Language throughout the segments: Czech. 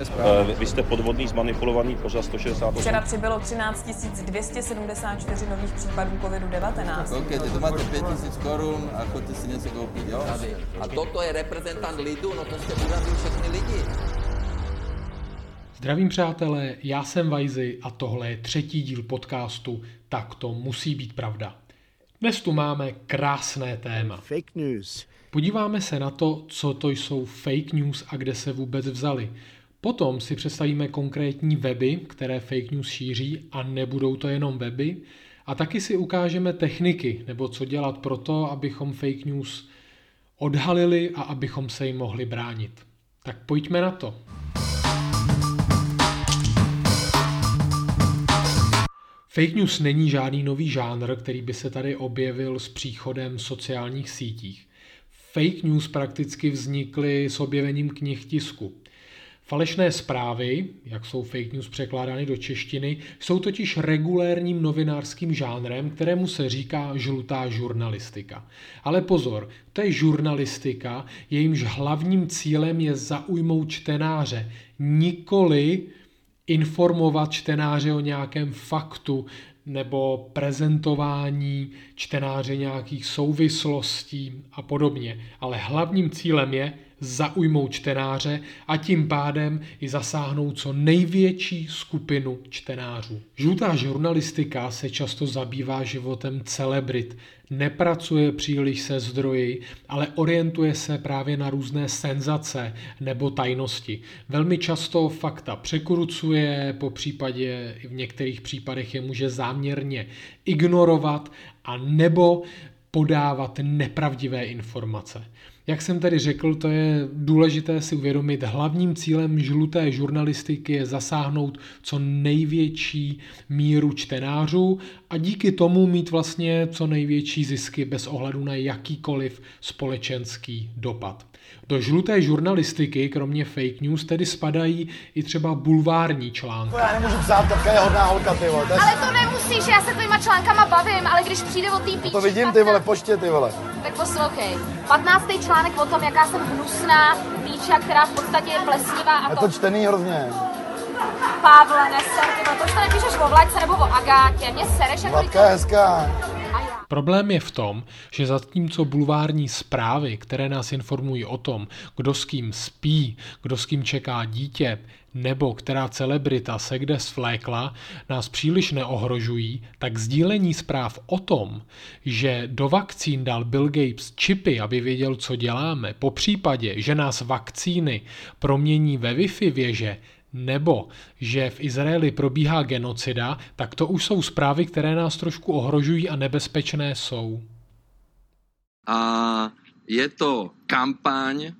Eh, Vy jste podvodný, zmanipulovaný, pořád 168. Včera přibylo 13 274 nových případů COVID-19. Koukejte, to máte 5000 korun a chodte si něco koupit, jo? A toto je reprezentant lidu, no to jste urazil všechny lidi. Zdravím přátelé, já jsem Vajzy a tohle je třetí díl podcastu Tak to musí být pravda. Dnes tu máme krásné téma. Fake news. Podíváme se na to, co to jsou fake news a kde se vůbec vzali. Potom si představíme konkrétní weby, které fake news šíří a nebudou to jenom weby. A taky si ukážeme techniky, nebo co dělat pro to, abychom fake news odhalili a abychom se jim mohli bránit. Tak pojďme na to. Fake news není žádný nový žánr, který by se tady objevil s příchodem sociálních sítích. Fake news prakticky vznikly s objevením knih tisku. Falešné zprávy, jak jsou fake news překládány do češtiny, jsou totiž regulérním novinářským žánrem, kterému se říká žlutá žurnalistika. Ale pozor, to je žurnalistika, jejímž hlavním cílem je zaujmout čtenáře, nikoli informovat čtenáře o nějakém faktu nebo prezentování čtenáře nějakých souvislostí a podobně. Ale hlavním cílem je zaujmout čtenáře a tím pádem i zasáhnout co největší skupinu čtenářů. Žlutá žurnalistika se často zabývá životem celebrit, nepracuje příliš se zdroji, ale orientuje se právě na různé senzace nebo tajnosti. Velmi často fakta překrucuje, po případě v některých případech je může záměrně ignorovat a nebo podávat nepravdivé informace. Jak jsem tedy řekl, to je důležité si uvědomit. Hlavním cílem žluté žurnalistiky je zasáhnout co největší míru čtenářů a díky tomu mít vlastně co největší zisky bez ohledu na jakýkoliv společenský dopad. Do žluté žurnalistiky, kromě fake news, tedy spadají i třeba bulvární články. Já nemůžu psát, Katka je hodná holka, ty vole. To. Ale to nemusíš, já se tvýma článkama bavím, ale když přijde o té píči... to vidím, ty vole, počtě, ty vole. Tak poslouchej. 15. článek o tom, jaká jsem hnusná píča, která v podstatě je plesnivá a Je to... to čtený hrozně. Pavle, neser, ty vole, proč to nepíšeš o Vlaďce nebo o Agátě? Mě sereš jako... Vlatka je hezká. Problém je v tom, že zatímco bulvární zprávy, které nás informují o tom, kdo s kým spí, kdo s kým čeká dítě, nebo která celebrita se kde svlékla, nás příliš neohrožují, tak sdílení zpráv o tom, že do vakcín dal Bill Gates čipy, aby věděl, co děláme, po případě, že nás vakcíny promění ve Wi-Fi věže, nebo že v Izraeli probíhá genocida, tak to už jsou zprávy, které nás trošku ohrožují a nebezpečné jsou. A je to kampaň,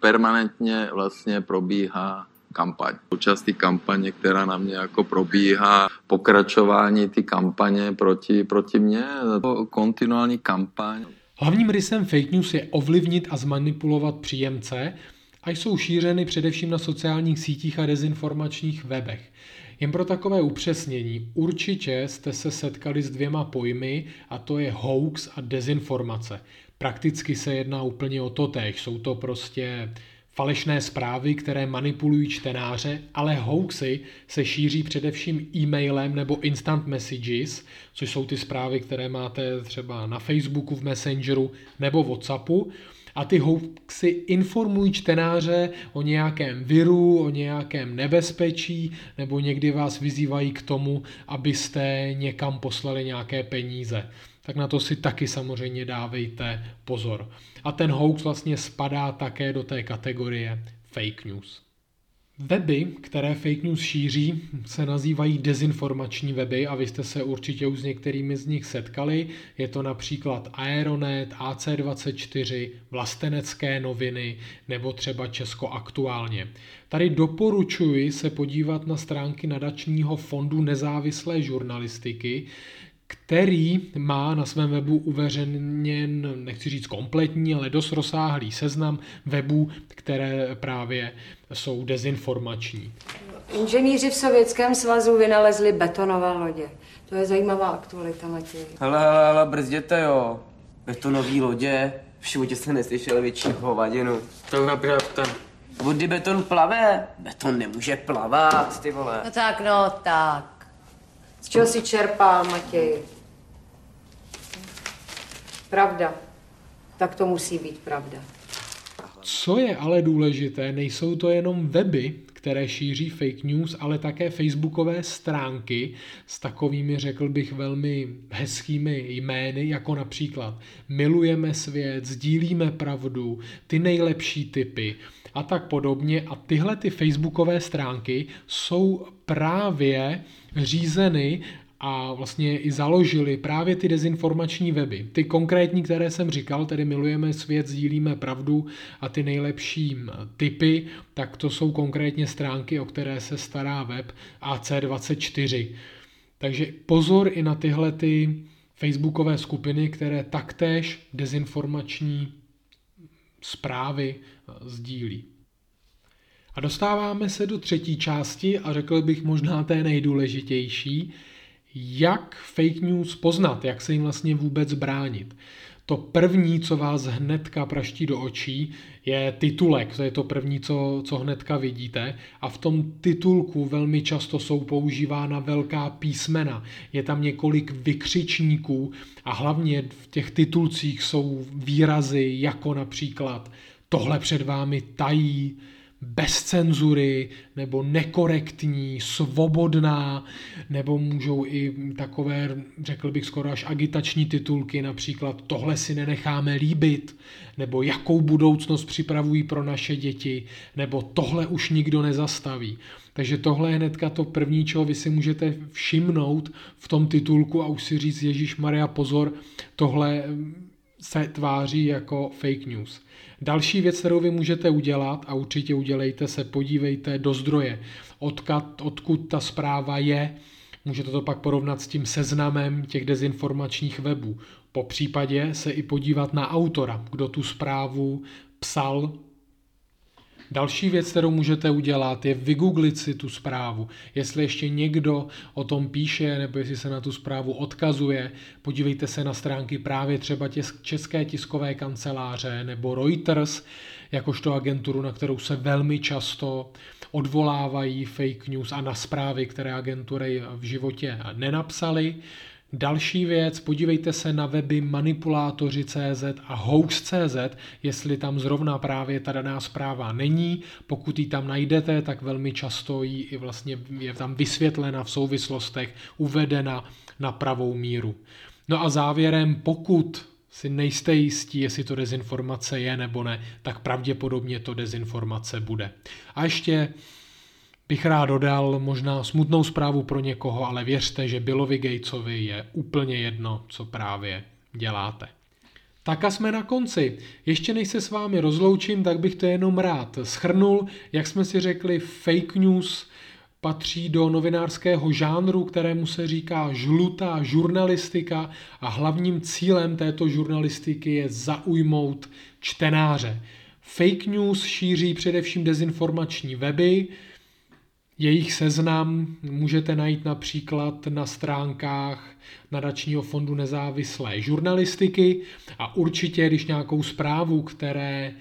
permanentně vlastně probíhá kampaň. Součást té kampaně, která na mě jako probíhá, pokračování ty kampaně proti, proti mně, to kontinuální kampaň. Hlavním rysem fake news je ovlivnit a zmanipulovat příjemce a jsou šířeny především na sociálních sítích a dezinformačních webech. Jen pro takové upřesnění, určitě jste se setkali s dvěma pojmy a to je hoax a dezinformace. Prakticky se jedná úplně o to též. Jsou to prostě falešné zprávy, které manipulují čtenáře, ale hoaxy se šíří především e-mailem nebo instant messages, což jsou ty zprávy, které máte třeba na Facebooku, v Messengeru nebo Whatsappu. A ty hoaxy informují čtenáře o nějakém viru, o nějakém nebezpečí, nebo někdy vás vyzývají k tomu, abyste někam poslali nějaké peníze. Tak na to si taky samozřejmě dávejte pozor. A ten hoax vlastně spadá také do té kategorie fake news. Weby, které fake news šíří, se nazývají dezinformační weby a vy jste se určitě už s některými z nich setkali. Je to například Aeronet, AC24, Vlastenecké noviny nebo třeba Česko aktuálně. Tady doporučuji se podívat na stránky nadačního fondu nezávislé žurnalistiky, který má na svém webu uveřejněn, nechci říct kompletní, ale dost rozsáhlý seznam webů, které právě jsou dezinformační. Inženýři v Sovětském svazu vynalezli betonové lodě. To je zajímavá aktualita, Matěj. Hele, hele, hele, brzděte jo. Betonový lodě. V životě jste neslyšel větší hovadinu. Tak napravte. Vody beton plave. Beton nemůže plavat, ty vole. No tak, no tak. Z čeho si čerpal, Matěj? Pravda. Tak to musí být pravda. Co je ale důležité, nejsou to jenom weby, které šíří fake news, ale také facebookové stránky s takovými, řekl bych, velmi hezkými jmény, jako například milujeme svět, sdílíme pravdu, ty nejlepší typy a tak podobně. A tyhle ty facebookové stránky jsou právě řízeny a vlastně i založili právě ty dezinformační weby. Ty konkrétní, které jsem říkal, tedy milujeme svět, sdílíme pravdu a ty nejlepší typy, tak to jsou konkrétně stránky, o které se stará web AC24. Takže pozor i na tyhle ty facebookové skupiny, které taktéž dezinformační zprávy sdílí. A dostáváme se do třetí části a řekl bych možná té nejdůležitější, jak fake news poznat, jak se jim vlastně vůbec bránit. To první, co vás hnedka praští do očí, je titulek. To je to první, co, co hnedka vidíte. A v tom titulku velmi často jsou používána velká písmena. Je tam několik vykřičníků a hlavně v těch titulcích jsou výrazy jako například tohle před vámi tají, bez cenzury, nebo nekorektní, svobodná, nebo můžou i takové, řekl bych skoro až agitační titulky, například tohle si nenecháme líbit, nebo jakou budoucnost připravují pro naše děti, nebo tohle už nikdo nezastaví. Takže tohle je hnedka to první, čeho vy si můžete všimnout v tom titulku a už si říct, Ježíš Maria, pozor, tohle se tváří jako fake news. Další věc, kterou vy můžete udělat, a určitě udělejte se, podívejte do zdroje, odkud, odkud ta zpráva je, můžete to pak porovnat s tím seznamem těch dezinformačních webů. Po případě se i podívat na autora, kdo tu zprávu psal, Další věc, kterou můžete udělat, je vygooglit si tu zprávu. Jestli ještě někdo o tom píše, nebo jestli se na tu zprávu odkazuje, podívejte se na stránky právě třeba České tiskové kanceláře nebo Reuters, jakožto agenturu, na kterou se velmi často odvolávají fake news a na zprávy, které agentury v životě nenapsaly. Další věc, podívejte se na weby manipulátoři.cz a hoax.cz, jestli tam zrovna právě ta daná zpráva není. Pokud ji tam najdete, tak velmi často jí i vlastně je tam vysvětlena v souvislostech, uvedena na pravou míru. No a závěrem, pokud si nejste jistí, jestli to dezinformace je nebo ne, tak pravděpodobně to dezinformace bude. A ještě bych rád dodal možná smutnou zprávu pro někoho, ale věřte, že Billovi Gatesovi je úplně jedno, co právě děláte. Tak a jsme na konci. Ještě než se s vámi rozloučím, tak bych to jenom rád schrnul. Jak jsme si řekli, fake news patří do novinářského žánru, kterému se říká žlutá žurnalistika a hlavním cílem této žurnalistiky je zaujmout čtenáře. Fake news šíří především dezinformační weby, jejich seznam můžete najít například na stránkách nadačního fondu nezávislé žurnalistiky a určitě, když nějakou zprávu, které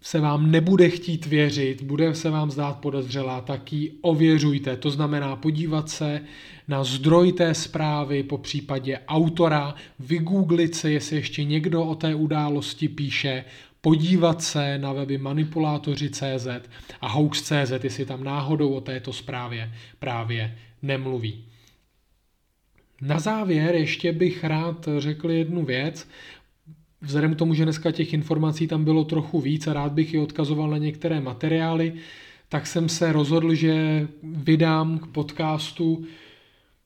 se vám nebude chtít věřit, bude se vám zdát podezřelá, tak ji ověřujte. To znamená podívat se na zdroj té zprávy, po případě autora, vygooglit se, jestli ještě někdo o té události píše podívat se na weby manipulátoři.cz a hoax.cz, jestli tam náhodou o této zprávě právě nemluví. Na závěr ještě bych rád řekl jednu věc. Vzhledem k tomu, že dneska těch informací tam bylo trochu víc a rád bych je odkazoval na některé materiály, tak jsem se rozhodl, že vydám k podcastu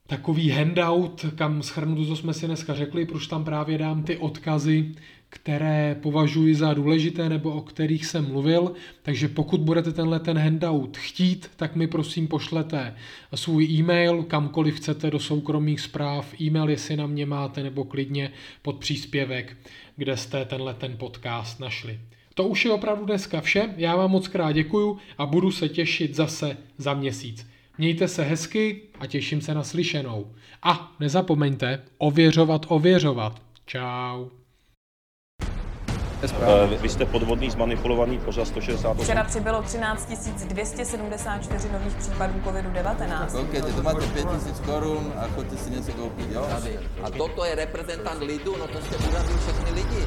takový handout, kam schrnu to, co jsme si dneska řekli, proč tam právě dám ty odkazy které považuji za důležité nebo o kterých jsem mluvil, takže pokud budete tenhle ten handout chtít, tak mi prosím pošlete svůj e-mail, kamkoliv chcete do soukromých zpráv, e-mail, jestli na mě máte, nebo klidně pod příspěvek, kde jste tenhle ten podcast našli. To už je opravdu dneska vše, já vám moc krát děkuju a budu se těšit zase za měsíc. Mějte se hezky a těším se na slyšenou. A nezapomeňte ověřovat, ověřovat. Ciao. Eh, Vy, vy jste podvodný, zmanipulovaný pořad 168. Včera přibylo 13 274 nových případů COVID-19. Koukejte, to máte 5000 korun a chodte si něco koupit, jo? A toto je reprezentant lidu, no to jste urazil všechny lidi.